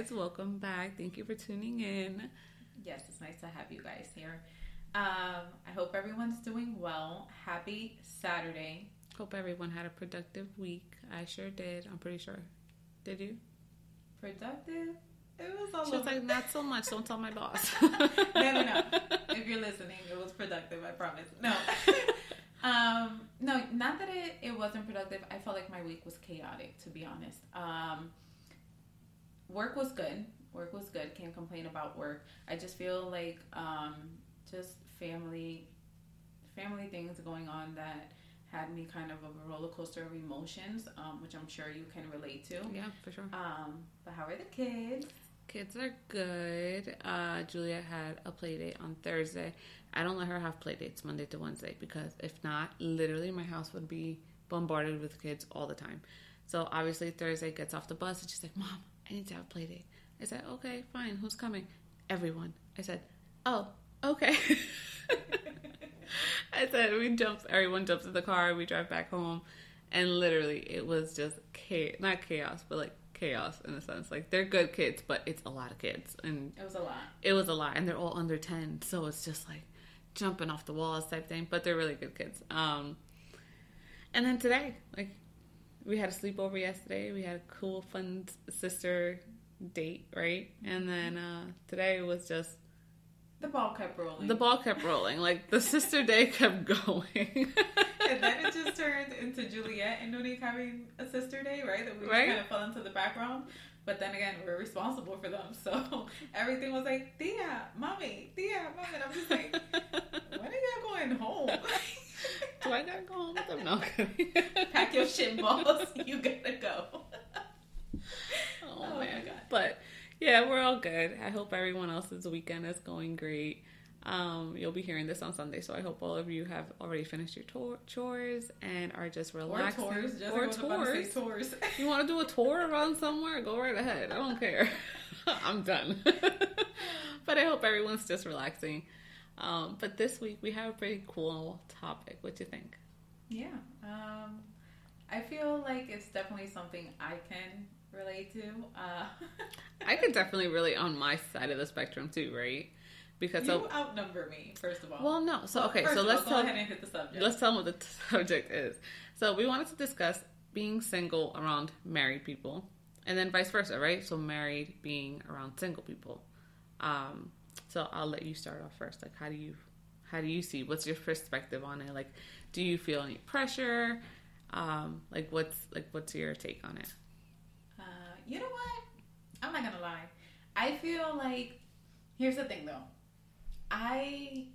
Guys, welcome back. Thank you for tuning in. Yes, it's nice to have you guys here. Um, I hope everyone's doing well. Happy Saturday. Hope everyone had a productive week. I sure did. I'm pretty sure. Did you? Productive? It was all She was like, not so much. Don't tell my boss. no, no, no. If you're listening, it was productive. I promise. No. um, no, not that it, it wasn't productive. I felt like my week was chaotic, to be honest. Um, work was good. Work was good. Can't complain about work. I just feel like um, just family, family things going on that had me kind of a roller coaster of emotions, um, which I'm sure you can relate to. yeah, for sure. Um, but how are the kids? Kids are good. Uh, Julia had a play date on Thursday. I don't let her have play dates Monday to Wednesday because if not, literally my house would be bombarded with kids all the time. So obviously Thursday gets off the bus and she's like, Mom, I need to have a play date. I said, Okay, fine. Who's coming? Everyone. I said, Oh, okay. I said we jump. Everyone jumps in the car. We drive back home, and literally it was just chaos. Not chaos, but like chaos in a sense. Like they're good kids, but it's a lot of kids, and It was a lot. it was a lot, and they're all under ten, so it's just like jumping off the walls type thing. But they're really good kids. Um, and then today, like we had a sleepover yesterday. We had a cool, fun sister date, right? And then uh, today was just The ball kept rolling. the ball kept rolling. Like the sister day kept going. and then it just turned into Juliet and Nunique having a sister day, right? That we just Right. kind of fell into the background. But then again, we're responsible for them. So everything was like, Tia, mommy, Tia, mommy. And I'm just like, when are y'all going home? Do I gotta go home with them? No. Pack your shit balls. You gotta go. Oh, Oh, man. God. But yeah, we're all good. I hope everyone else's weekend is going great. Um, you'll be hearing this on Sunday, so I hope all of you have already finished your tour- chores and are just Or relaxing. tours. Jessica or about to tours. tours. You want to do a tour around somewhere? Go right ahead. I don't care. I'm done. but I hope everyone's just relaxing. Um, but this week we have a pretty cool topic. What do you think? Yeah. Um, I feel like it's definitely something I can relate to. Uh, I could definitely relate on my side of the spectrum too, right? Because you so outnumber me, first of all. well, no. So okay, so let's all, go tell ahead and hit the subject. let's tell them what the subject is. So we wanted to discuss being single around married people, and then vice versa, right? So married being around single people. Um, so I'll let you start off first. Like, how do you how do you see? What's your perspective on it? Like, do you feel any pressure? Um, like, what's like what's your take on it? Uh, you know what? I'm not gonna lie. I feel like here's the thing though. I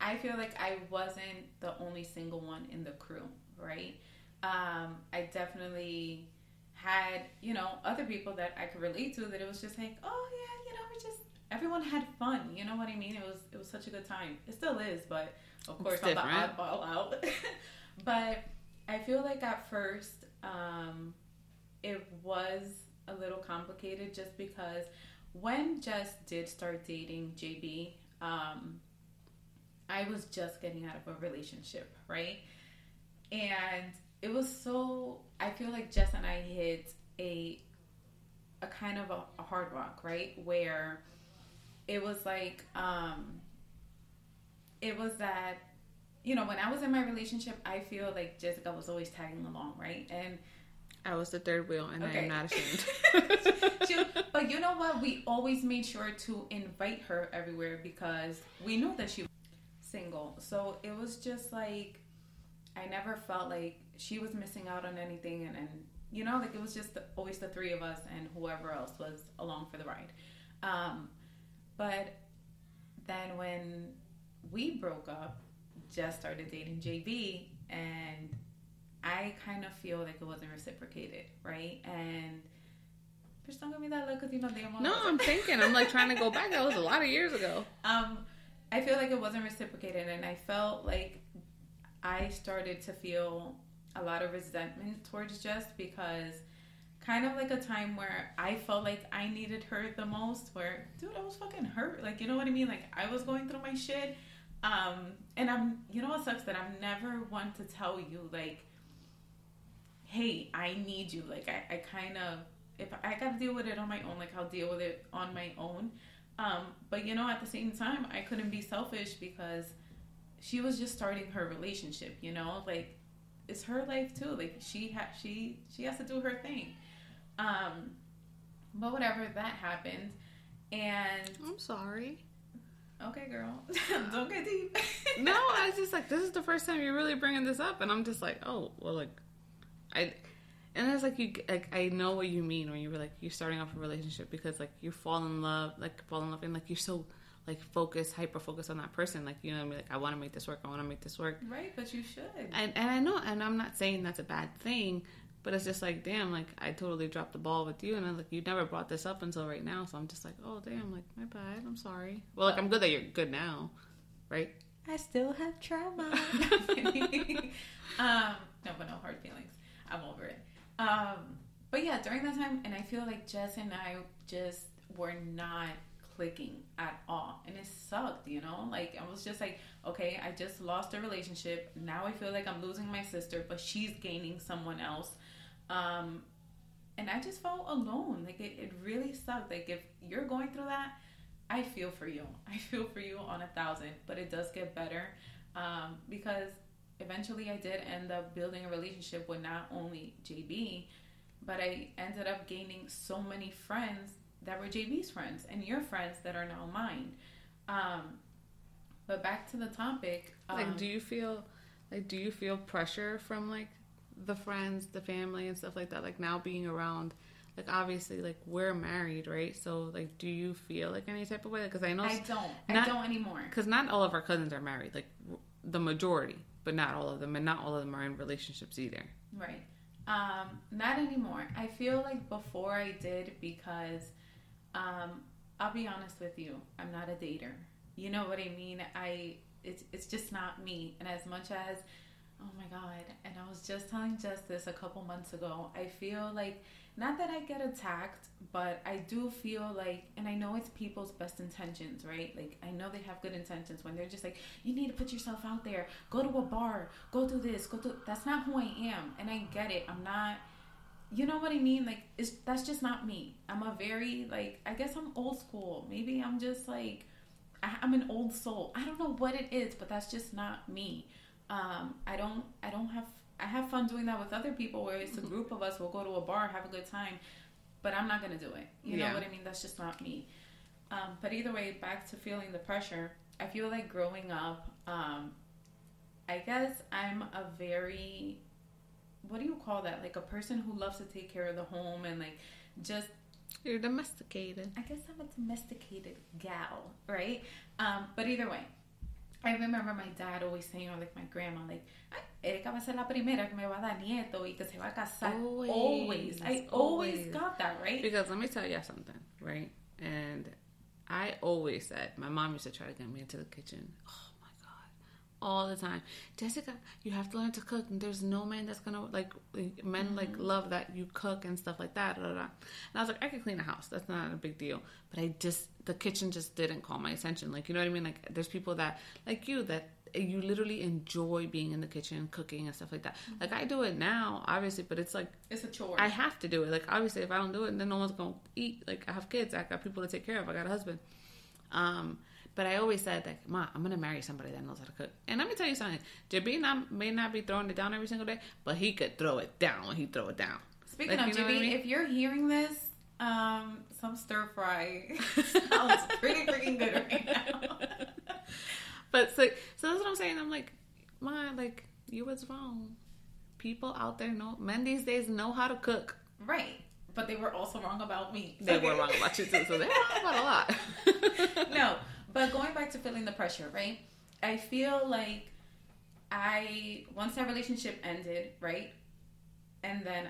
I feel like I wasn't the only single one in the crew, right? Um, I definitely had, you know, other people that I could relate to that it was just like, oh yeah, you know, we're just everyone had fun. You know what I mean? It was it was such a good time. It still is, but of course I'm the oddball out. but I feel like at first, um, it was a little complicated just because when Jess did start dating JB, um, I was just getting out of a relationship, right? And it was so I feel like Jess and I hit a a kind of a, a hard rock, right? Where it was like um it was that you know, when I was in my relationship, I feel like Jessica was always tagging along, right? And I was the third wheel, and i am not ashamed. she, but you know what? We always made sure to invite her everywhere because we knew that she was single. So it was just like I never felt like she was missing out on anything, and, and you know, like it was just the, always the three of us and whoever else was along for the ride. Um, but then when we broke up, Jess started dating JB, and I kind of feel like it wasn't reciprocated, right? And Jess don't give me that look because you know damn well. no, I'm thinking. I'm like trying to go back. That was a lot of years ago. Um, I feel like it wasn't reciprocated, and I felt like I started to feel a lot of resentment towards Jess because kind of like a time where I felt like I needed her the most. Where, dude, I was fucking hurt. Like, you know what I mean? Like, I was going through my shit. Um, and I'm, you know what sucks that I'm never one to tell you like, hey, I need you. Like, I, I kind of if I gotta deal with it on my own, like I'll deal with it on my own. Um, but you know, at the same time, I couldn't be selfish because she was just starting her relationship. You know, like it's her life too. Like she ha- she she has to do her thing. Um, but whatever, that happened, and I'm sorry. Okay, girl, don't get deep. no, I was just like, this is the first time you're really bringing this up, and I'm just like, oh, well, like, I, and it's like you, like, I know what you mean when you were like, you're starting off a relationship because like you fall in love, like fall in love, and like you're so like focused, hyper focused on that person, like you know, what I mean, like I want to make this work, I want to make this work, right? But you should, and and I know, and I'm not saying that's a bad thing, but it's just like, damn, like I totally dropped the ball with you, and I'm like, you never brought this up until right now, so I'm just like, oh damn, like my bad, I'm sorry. Well, like I'm good that you're good now, right? I still have trauma. um, no, but no hard feelings. I'm over it. Um, but yeah, during that time, and I feel like Jess and I just were not clicking at all, and it sucked. You know, like I was just like, okay, I just lost a relationship. Now I feel like I'm losing my sister, but she's gaining someone else. Um, and I just felt alone. Like it, it really sucked. Like if you're going through that, I feel for you. I feel for you on a thousand, but it does get better um, because eventually I did end up building a relationship with not only JB, but I ended up gaining so many friends that were JB's friends and your friends that are now mine. Um, but back to the topic. Um, like, do you feel like do you feel pressure from like the friends, the family, and stuff like that? Like now being around like obviously like we're married right? So like do you feel like any type of way? Because i know i don't. Not, i don't anymore. because not all of our cousins are married like the majority but not all of them and not all of them are in relationships either. Right. Um not anymore. I feel like before i did because um i'll be honest with you i'm not a dater. You know what i mean? I it's it's just not me. And as much as oh my god and i was just telling just this a couple months ago i feel like not that I get attacked, but I do feel like, and I know it's people's best intentions, right? Like, I know they have good intentions when they're just like, you need to put yourself out there, go to a bar, go do this, go do. That's not who I am, and I get it. I'm not. You know what I mean? Like, it's that's just not me. I'm a very like, I guess I'm old school. Maybe I'm just like, I, I'm an old soul. I don't know what it is, but that's just not me. Um, I don't, I don't have I have fun doing that with other people where it's a mm-hmm. group of us, we'll go to a bar, have a good time, but I'm not going to do it. You yeah. know what I mean? That's just not me. Um, but either way, back to feeling the pressure, I feel like growing up, um, I guess I'm a very, what do you call that? Like a person who loves to take care of the home and like just. You're domesticated. I guess I'm a domesticated gal, right? Um, but either way, I remember my dad always saying, or like my grandma, like, Erika va a ser la primera que me va a dar nieto y que se va a casar. Always. always. I always, always got that, right? Because let me tell you something, right? And I always said, my mom used to try to get me into the kitchen. Oh, all the time. Jessica, you have to learn to cook. And there's no man that's gonna like men mm-hmm. like love that you cook and stuff like that. Blah, blah, blah. And I was like, I can clean a house. That's not a big deal. But I just the kitchen just didn't call my attention. Like you know what I mean? Like there's people that like you that you literally enjoy being in the kitchen, cooking and stuff like that. Mm-hmm. Like I do it now, obviously, but it's like it's a chore. I have to do it. Like obviously, if I don't do it, then no one's gonna eat. Like I have kids, I got people to take care of. I got a husband. Um, but I always said like, "Ma, I'm gonna marry somebody that knows how to cook." And let me tell you something: JB not, may not be throwing it down every single day, but he could throw it down when he throw it down. Speaking like, of JB, I mean? if you're hearing this, um, some stir fry sounds pretty freaking good right now. but so, so that's what I'm saying. I'm like, Ma, like you was wrong. People out there know men these days know how to cook. Right but they were also wrong about me. They okay. were wrong about you too, so they're wrong about a lot. no, but going back to feeling the pressure, right? I feel like I once that relationship ended, right? And then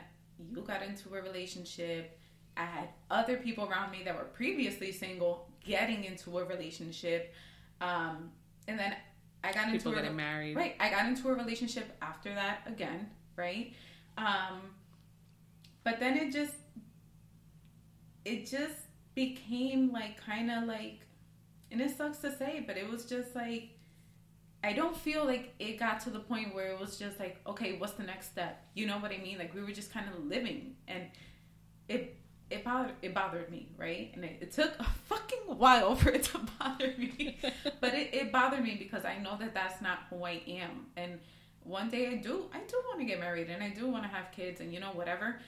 you got into a relationship. I had other people around me that were previously single getting into a relationship. Um, and then I got people into getting a, married. Right. I got into a relationship after that again, right? Um, but then it just it just became like kind of like and it sucks to say, but it was just like I don't feel like it got to the point where it was just like, okay, what's the next step? You know what I mean? Like we were just kind of living and it it bothered it bothered me, right? And it, it took a fucking while for it to bother me, but it, it bothered me because I know that that's not who I am, and one day I do I do want to get married and I do want to have kids and you know whatever.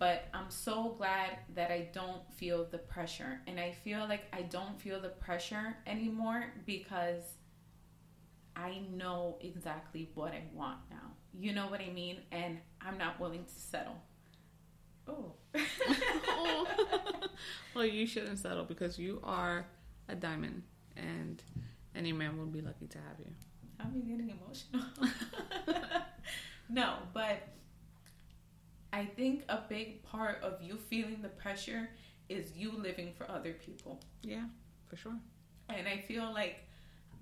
But I'm so glad that I don't feel the pressure. And I feel like I don't feel the pressure anymore because I know exactly what I want now. You know what I mean? And I'm not willing to settle. Oh. well, you shouldn't settle because you are a diamond and any man would be lucky to have you. I'm getting emotional. no, but I think a big part of you feeling the pressure is you living for other people. Yeah, for sure. And I feel like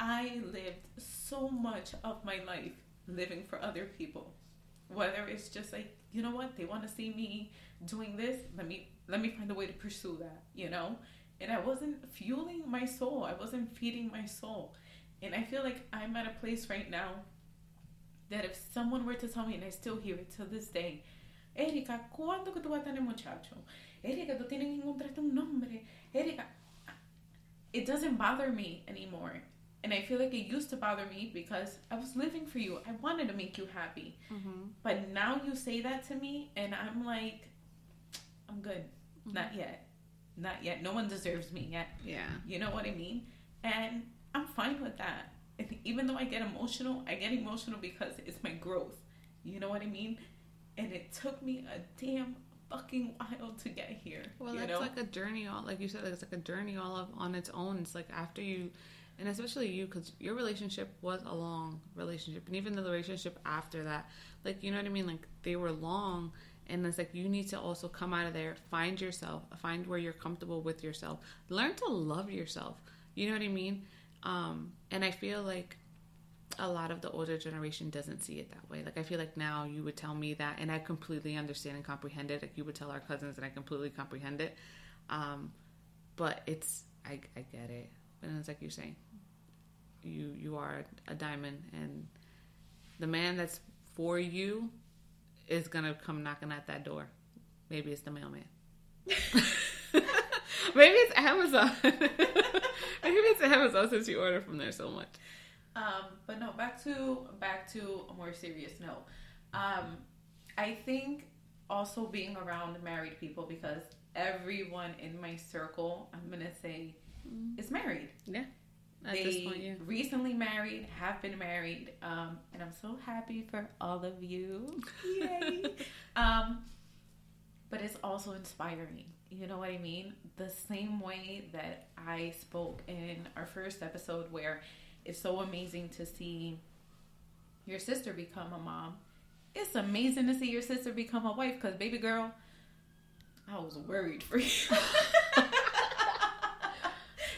I lived so much of my life living for other people. Whether it's just like, you know what, they want to see me doing this, let me let me find a way to pursue that, you know? And I wasn't fueling my soul. I wasn't feeding my soul. And I feel like I'm at a place right now that if someone were to tell me, and I still hear it to this day, Erika, ¿cuándo que tú vas a tener muchacho? Erika, tú tienes que encontrarte un nombre. Erika, it doesn't bother me anymore. And I feel like it used to bother me because I was living for you. I wanted to make you happy. Mm-hmm. But now you say that to me, and I'm like, I'm good. Mm-hmm. Not yet. Not yet. No one deserves me yet. Yeah. You know what I mean? And I'm fine with that. Even though I get emotional, I get emotional because it's my growth. You know what I mean? And it took me a damn fucking while to get here. Well, that's know? like a journey all, like you said, it's like a journey all of, on its own. It's like after you, and especially you, because your relationship was a long relationship, and even the relationship after that, like you know what I mean, like they were long, and it's like you need to also come out of there, find yourself, find where you're comfortable with yourself, learn to love yourself. You know what I mean? Um, and I feel like a lot of the older generation doesn't see it that way. Like I feel like now you would tell me that, and I completely understand and comprehend it. Like you would tell our cousins, and I completely comprehend it. Um, but it's I, I get it, and it's like you're saying, you you are a diamond, and the man that's for you is gonna come knocking at that door. Maybe it's the mailman. Maybe it's Amazon. Maybe it's Amazon since you order from there so much. Um, but no, back to back to a more serious note. Um, I think also being around married people because everyone in my circle, I'm gonna say, mm. is married. Yeah. At they point, yeah. recently married, have been married, um, and I'm so happy for all of you. Yay! um, but it's also inspiring. You know what I mean? The same way that I spoke in our first episode, where it's so amazing to see your sister become a mom. It's amazing to see your sister become a wife because, baby girl, I was worried for you.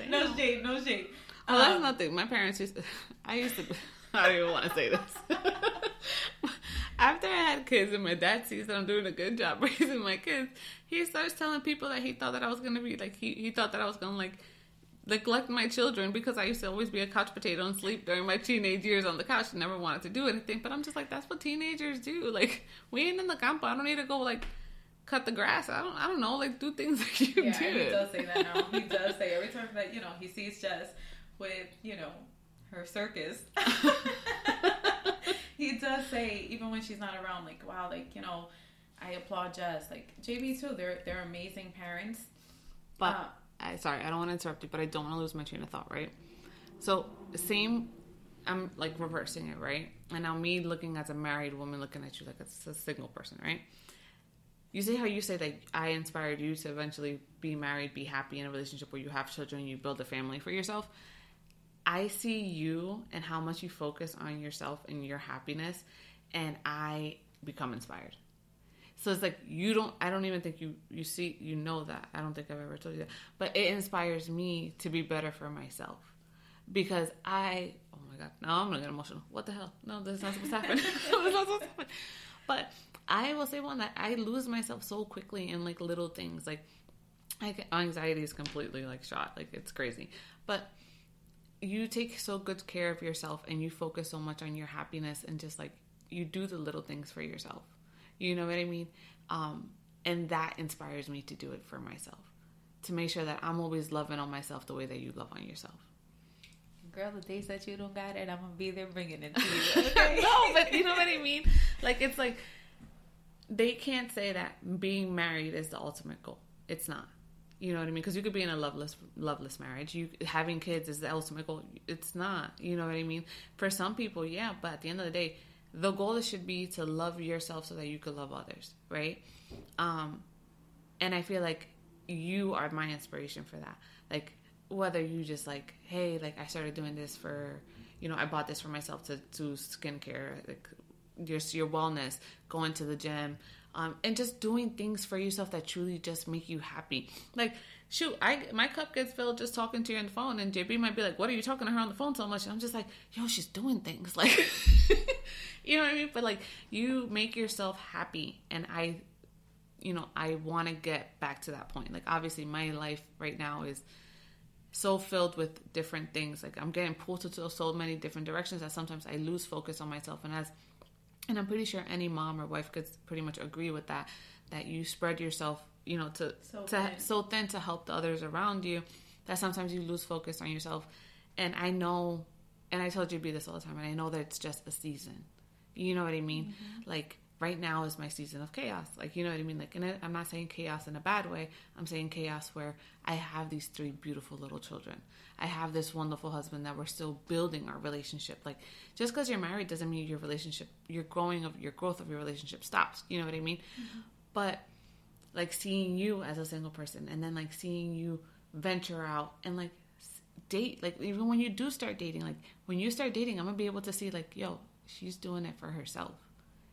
no shade, no shade. Well, that's um, nothing. My parents used to, I used to, I don't even want to say this. After I had kids and my dad sees that I'm doing a good job raising my kids, he starts telling people that he thought that I was going to be like, he, he thought that I was going to like, neglect my children because I used to always be a couch potato and sleep during my teenage years on the couch and never wanted to do anything. But I'm just like, that's what teenagers do. Like, we ain't in the campo. I don't need to go like cut the grass. I don't. I don't know. Like, do things like you yeah, did. he does say that now. He does say every time that you know he sees Jess with you know her circus. he does say even when she's not around, like, wow, like you know. I applaud Jess. Like JB too. They're they're amazing parents. But uh, I, sorry, I don't want to interrupt you, but I don't want to lose my train of thought, right? So, same, I'm like reversing it, right? And now me looking as a married woman looking at you like a, a single person, right? You see how you say that I inspired you to eventually be married, be happy in a relationship where you have children, you build a family for yourself. I see you and how much you focus on yourself and your happiness, and I become inspired. So it's like you don't. I don't even think you you see you know that. I don't think I've ever told you that. But it inspires me to be better for myself because I. Oh my god! Now I'm gonna get emotional. What the hell? No, this is not supposed to happen. not supposed to happen. But I will say one that I lose myself so quickly in like little things. Like, like anxiety is completely like shot. Like it's crazy. But you take so good care of yourself and you focus so much on your happiness and just like you do the little things for yourself you know what I mean? Um, And that inspires me to do it for myself. To make sure that I'm always loving on myself the way that you love on yourself. Girl, the days that you don't got it, I'm gonna be there bringing it to you. Okay? no, but you know what I mean? Like it's like they can't say that being married is the ultimate goal. It's not. You know what I mean? Because you could be in a loveless, loveless marriage. You having kids is the ultimate goal. It's not. You know what I mean? For some people, yeah. But at the end of the day, the goal should be to love yourself so that you could love others, right? Um, and I feel like you are my inspiration for that. Like whether you just like, hey, like I started doing this for, you know, I bought this for myself to do skincare, like your your wellness, going to the gym, um, and just doing things for yourself that truly just make you happy. Like, shoot, I my cup gets filled just talking to you on the phone, and JB might be like, "What are you talking to her on the phone so much?" And I'm just like, "Yo, she's doing things." Like, you know what I mean? But like, you make yourself happy, and I, you know, I want to get back to that point. Like, obviously, my life right now is so filled with different things. Like, I'm getting pulled to so many different directions that sometimes I lose focus on myself, and as and I'm pretty sure any mom or wife could pretty much agree with that. That you spread yourself, you know, to so to thin. so thin to help the others around you. That sometimes you lose focus on yourself. And I know, and I told you to be this all the time, and I know that it's just a season. You know what I mean? Mm-hmm. Like right now is my season of chaos. Like, you know what I mean? Like, and I'm not saying chaos in a bad way. I'm saying chaos where I have these three beautiful little children. I have this wonderful husband that we're still building our relationship. Like, just because you're married doesn't mean your relationship, your growing of your growth of your relationship stops. You know what I mean? Mm-hmm. But like seeing you as a single person and then like seeing you venture out and like date, like even when you do start dating, like when you start dating, I'm gonna be able to see like, yo, she's doing it for herself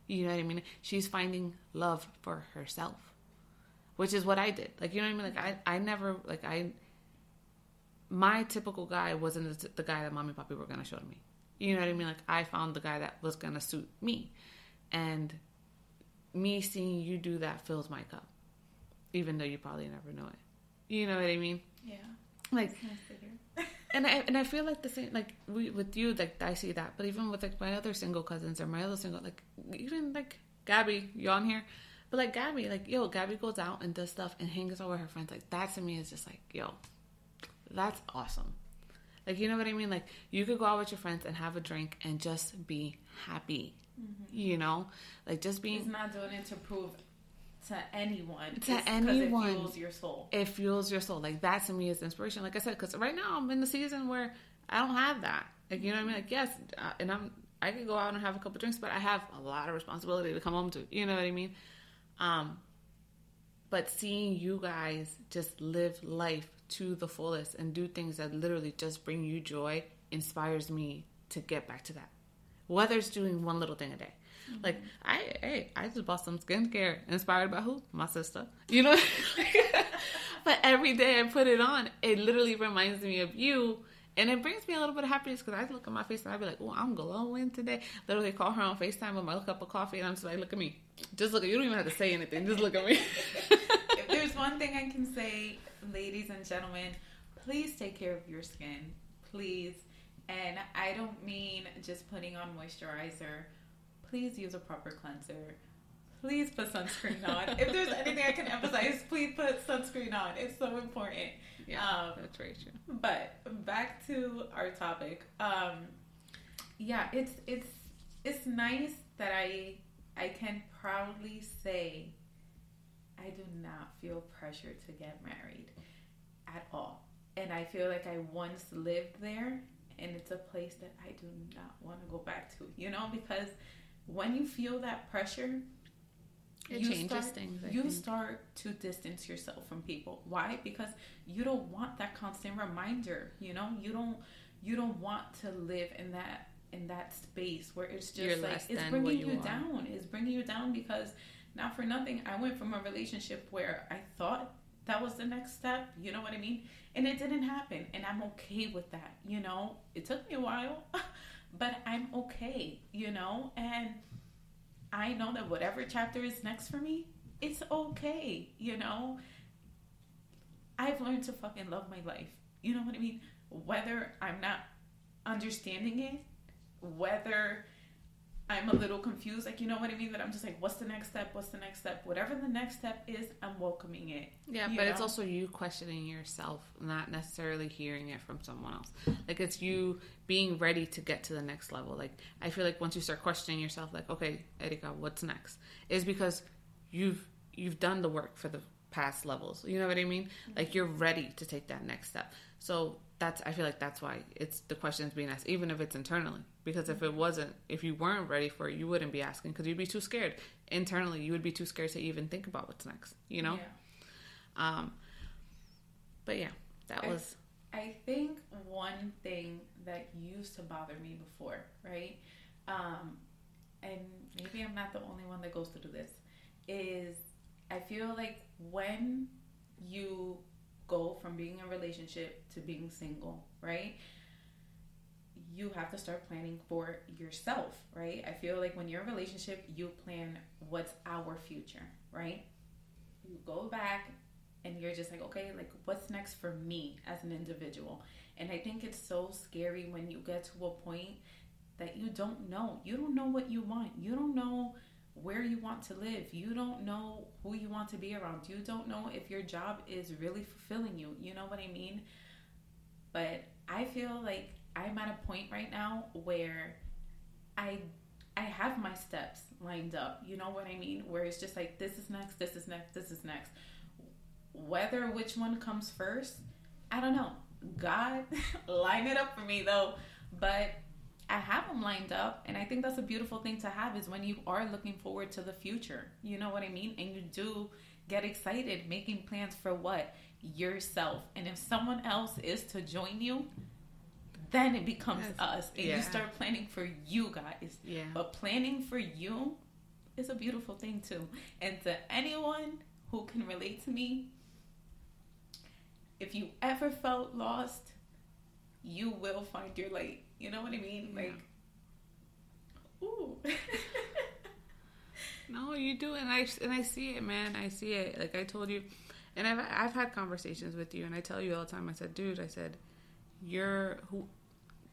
you know what I mean? She's finding love for herself, which is what I did. Like, you know what I mean? Like, I, I never, like, I, my typical guy wasn't the, guy that mommy and papi were to show to me. You know what I mean? Like, I found the guy that was to suit me. And me seeing you do that fills my cup, even though you probably never know it. You know what I mean? Yeah. Like, and I and I feel like the same like we with you like I see that, but even with like my other single cousins or my other single like even like Gabby, you on here? But like Gabby, like yo, Gabby goes out and does stuff and hangs out with her friends. Like that to me is just like yo, that's awesome. Like you know what I mean? Like you could go out with your friends and have a drink and just be happy. Mm-hmm. You know, like just being. He's not doing it to prove to anyone. To anyone, it fuels your soul. It fuels your soul. Like that to me is inspiration. Like I said, because right now I'm in the season where I don't have that. Like you know what I mean? Like yes, uh, and I'm I could go out and have a couple drinks, but I have a lot of responsibility to come home to. You know what I mean? Um, but seeing you guys just live life to the fullest and do things that literally just bring you joy inspires me to get back to that. Whether it's doing one little thing a day. Mm-hmm. Like I, hey, I just bought some skincare inspired by who? My sister. You know. but every day I put it on, it literally reminds me of you. And it brings me a little bit of happiness because I look at my face and I be like, "Oh, I'm glowing today." Literally, call her on Facetime with my cup of coffee, and I'm just like, "Look at me, just look at you. Don't even have to say anything. Just look at me." if there's one thing I can say, ladies and gentlemen, please take care of your skin, please. And I don't mean just putting on moisturizer please use a proper cleanser. Please put sunscreen on. if there's anything I can emphasize, please put sunscreen on. It's so important. Yeah, um, that's very true. But back to our topic. Um, yeah, it's it's it's nice that I I can proudly say I do not feel pressure to get married at all. And I feel like I once lived there and it's a place that I do not want to go back to, you know, because when you feel that pressure, it you changes start, things. I you think. start to distance yourself from people. Why? Because you don't want that constant reminder. You know, you don't you don't want to live in that in that space where it's just You're like it's bringing you, you down. It's bringing you down because not for nothing, I went from a relationship where I thought that was the next step. You know what I mean? And it didn't happen, and I'm okay with that. You know, it took me a while. but I'm okay, you know? And I know that whatever chapter is next for me, it's okay, you know? I've learned to fucking love my life. You know what I mean? Whether I'm not understanding it, whether I'm a little confused. Like, you know what I mean? That I'm just like, what's the next step? What's the next step? Whatever the next step is, I'm welcoming it. Yeah, but it's also you questioning yourself, not necessarily hearing it from someone else. Like it's you being ready to get to the next level. Like I feel like once you start questioning yourself, like, okay, Erika, what's next? Is because you've you've done the work for the past levels. You know what I mean? Like you're ready to take that next step. So that's I feel like that's why it's the questions being asked, even if it's internally. Because if it wasn't, if you weren't ready for it, you wouldn't be asking because you'd be too scared. Internally, you would be too scared to even think about what's next. You know. Yeah. Um, but yeah, that I- was I think one thing that used to bother me before, right? Um, and maybe I'm not the only one that goes through this, is I feel like when you go from being in a relationship to being single, right? You have to start planning for yourself, right? I feel like when you're in a relationship, you plan what's our future, right? You go back and you're just like, okay, like what's next for me as an individual? And I think it's so scary when you get to a point that you don't know. You don't know what you want. You don't know where you want to live. You don't know who you want to be around. You don't know if your job is really fulfilling you. You know what I mean? But I feel like I'm at a point right now where I I have my steps lined up. You know what I mean? Where it's just like this is next, this is next, this is next. Whether which one comes first, I don't know. God line it up for me though. But I have them lined up, and I think that's a beautiful thing to have is when you are looking forward to the future. You know what I mean? And you do get excited making plans for what? Yourself. And if someone else is to join you, then it becomes Yes. us. And Yeah. you start planning for you guys. yeah. But planning for you is a beautiful thing too. And to anyone who can relate to me, if you ever felt lost, you will find your light. You know what I mean? Yeah. Like, ooh. No, you do, and I and I see it, man. I see it. Like I told you, and I've I've had conversations with you, and I tell you all the time. I said, dude, I said, you're who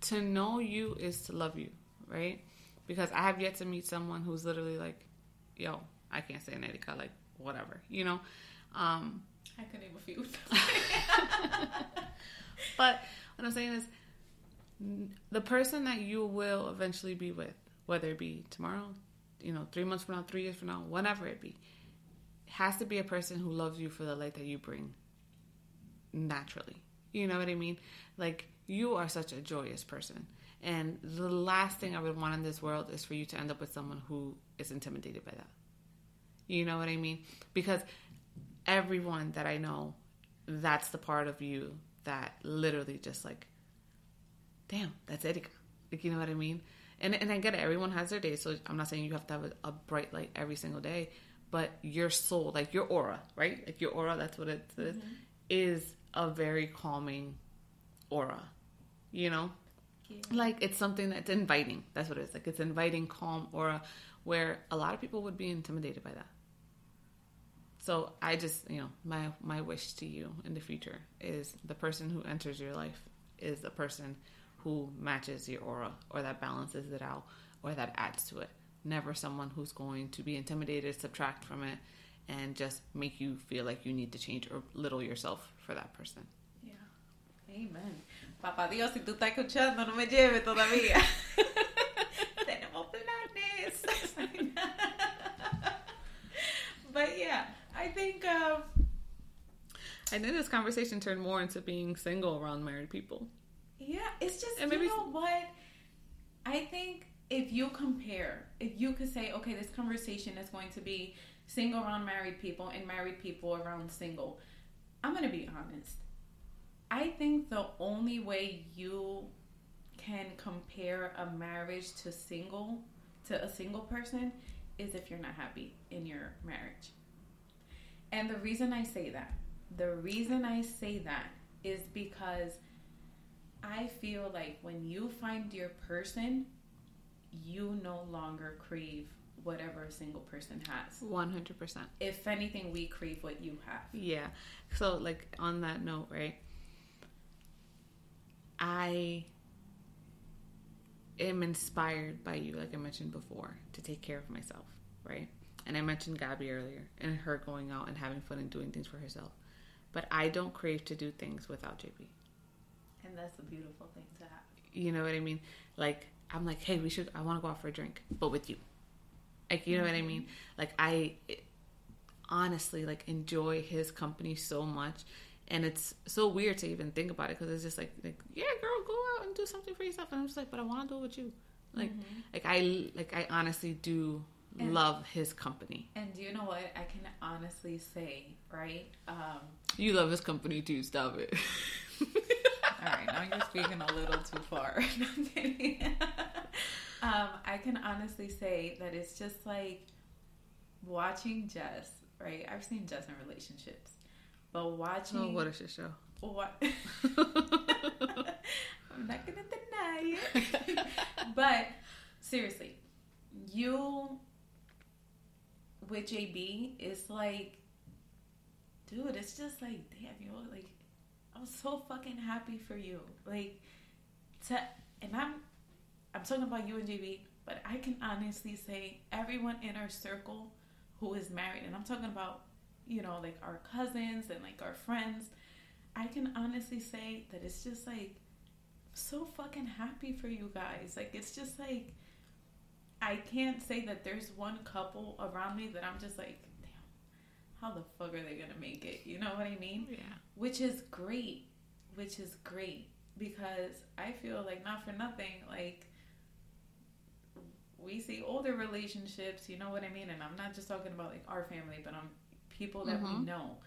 to know you is to love you, right? Because I have yet to meet someone who's literally like, yo, I can't say an like whatever, you know. Um, I can name a few. But what I'm saying is, the person that you will eventually be with, whether it be tomorrow, you know, three months from now, three years from now, whenever it be, has to be a person who loves you for the light that you bring naturally. You know what I mean? Like, you are such a joyous person. And the last thing I would want in this world is for you to end up with someone who is intimidated by that. You know what I mean? Because everyone that I know, that's the part of you that literally just like, damn, that's Erika. Like, you know what I mean? And and I get it. Everyone has their day. so I'm not saying you have to have a, a bright light every single day, but your soul, like your aura, right? Like your aura, that's what it is, mm-hmm. is a very calming aura. You know, Yeah. like it's something that's inviting. That's what it is. Like it's inviting, calm aura, where a lot of people would be intimidated by that. So I just, you know, my my wish to you in the future is the person who enters your life is the person who matches your aura or that balances it out or that adds to it. Never someone who's going to be intimidated, subtract from it, and just make you feel like you need to change or little yourself for that person. Yeah. Amen. Papá Dios, si tú estás escuchando, no me lleves todavía. Tenemos planes. but yeah, I think um, And then this conversation turned more into being single around married people. yeah, it's just And you know what? I think if you compare, if you could say, okay, this conversation is going to be single around married people and married people around single. I'm gonna be honest. I think the only way you can compare a marriage to single to a single person is if you're not happy in your marriage. And the reason I say that, the reason I say that is because I feel like when you find your person, you no longer crave whatever a single person has. 100%. If anything, we crave what you have. Yeah. So, like, on that note, right? I am inspired by you, like I mentioned before, to take care of myself, right? And I mentioned Gabby earlier and her going out and having fun and doing things for herself. But I don't crave to do things without JB. And that's a beautiful thing to have. You know what I mean? Like I'm like, hey, we should. I want to go out for a drink, but with you. Like you know what I mean? Like I honestly like enjoy his company so much, and it's so weird to even think about it because it's just like like yeah, girl, go out and do something for yourself, and I'm just like, but I want to do it with you. Like Mm-hmm. like I like I honestly do And- love his company. And do you know what? I can honestly say, right? Um, You love his company too. Stop it. all right, now you're speaking a little too far. I'm kidding. um, I can honestly say that it's just like watching Jess, right? I've seen Jess in relationships, but watching oh, what a shit show. what I'm not gonna deny it. but seriously, you with JB it's like, dude, it's just like, damn, you know, like, I'm so fucking happy for you. Like, to, and I'm, I'm talking about you and JB, but I can honestly say everyone in our circle who is married, and I'm talking about, you know, like our cousins and like our friends, I can honestly say that it's just like so fucking happy for you guys. Like it's just like I can't say that there's one couple around me that I'm just like, damn, how the fuck are they gonna make it? You know what I mean? Yeah. Which is great. Which is great because I feel like not for nothing, like we see older relationships, you know what I mean? And I'm not just talking about like our family, but I'm people that we Mhm. know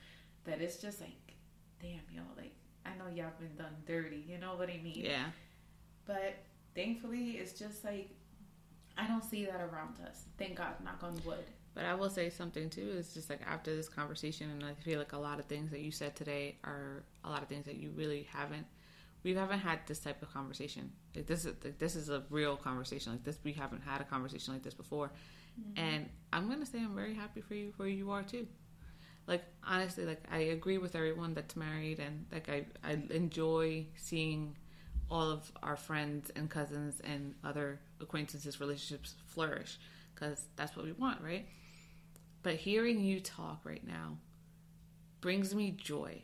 that it's just like, damn, yo, like I know y'all been done dirty, you know what I mean? Yeah. But thankfully, it's just like I don't see that around us. Thank God, knock on wood. But I will say something too. It's just like after this conversation, and I feel like a lot of things that you said today are a lot of things that you really haven't. We haven't had this type of conversation. Like this is like, this is a real conversation. Like this, we haven't had a conversation like this before. Mm-hmm. And I'm gonna say I'm very happy for you where you are too. Like honestly, like I agree with everyone that's married, and like I I enjoy seeing all of our friends and cousins and other acquaintances relationships flourish because that's what we want, right? But hearing you talk right now brings me joy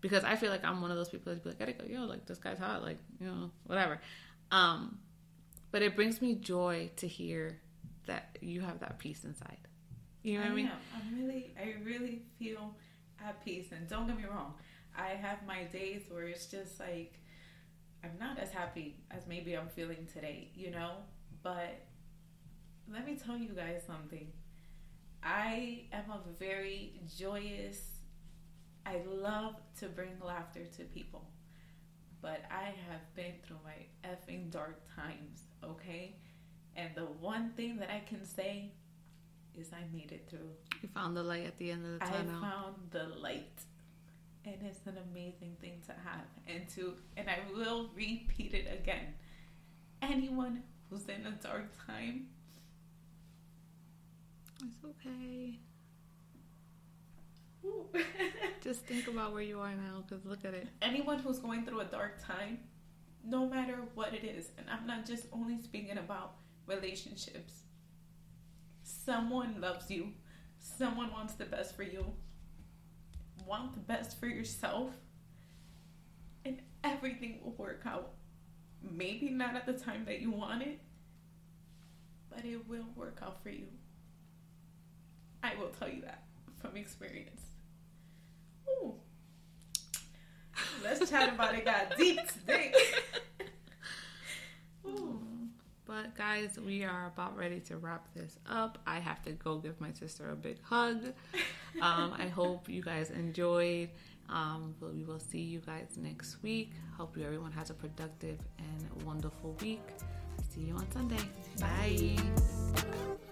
because I feel like I'm one of those people that be like, I gotta go, yo, like this guy's hot, like you know, whatever. Um, but it brings me joy to hear that you have that peace inside. You know what I, mean? I'm really, I really feel at peace. And don't get me wrong, I have my days where it's just like I'm not as happy as maybe I'm feeling today, you know. But let me tell you guys something. I am a very joyous. I love to bring laughter to people, but I have been through my effing dark times. Okay, and the one thing that I can say is I made it through. You found the light at the end of the tunnel. I found the light. And it's an amazing thing to have and to and I will repeat it again. Anyone who's in a dark time, It's okay. Just think about where you are now, because look at it. anyone who's going through a dark time, no matter what it is, and I'm not just only speaking about relationships. Someone loves you. Someone wants the best for you. Want the best for yourself. And everything will work out. Maybe not at the time that you want it, but it will work out for you. I will tell you that from experience. Ooh. Let's chat about it. Got deep today. Ooh. But guys, we are about ready to wrap this up. I have to go give my sister a big hug. Um, I hope you guys enjoyed. Um, but we will see you guys next week. Hope you everyone has a productive and wonderful week. See you on Sunday. Bye.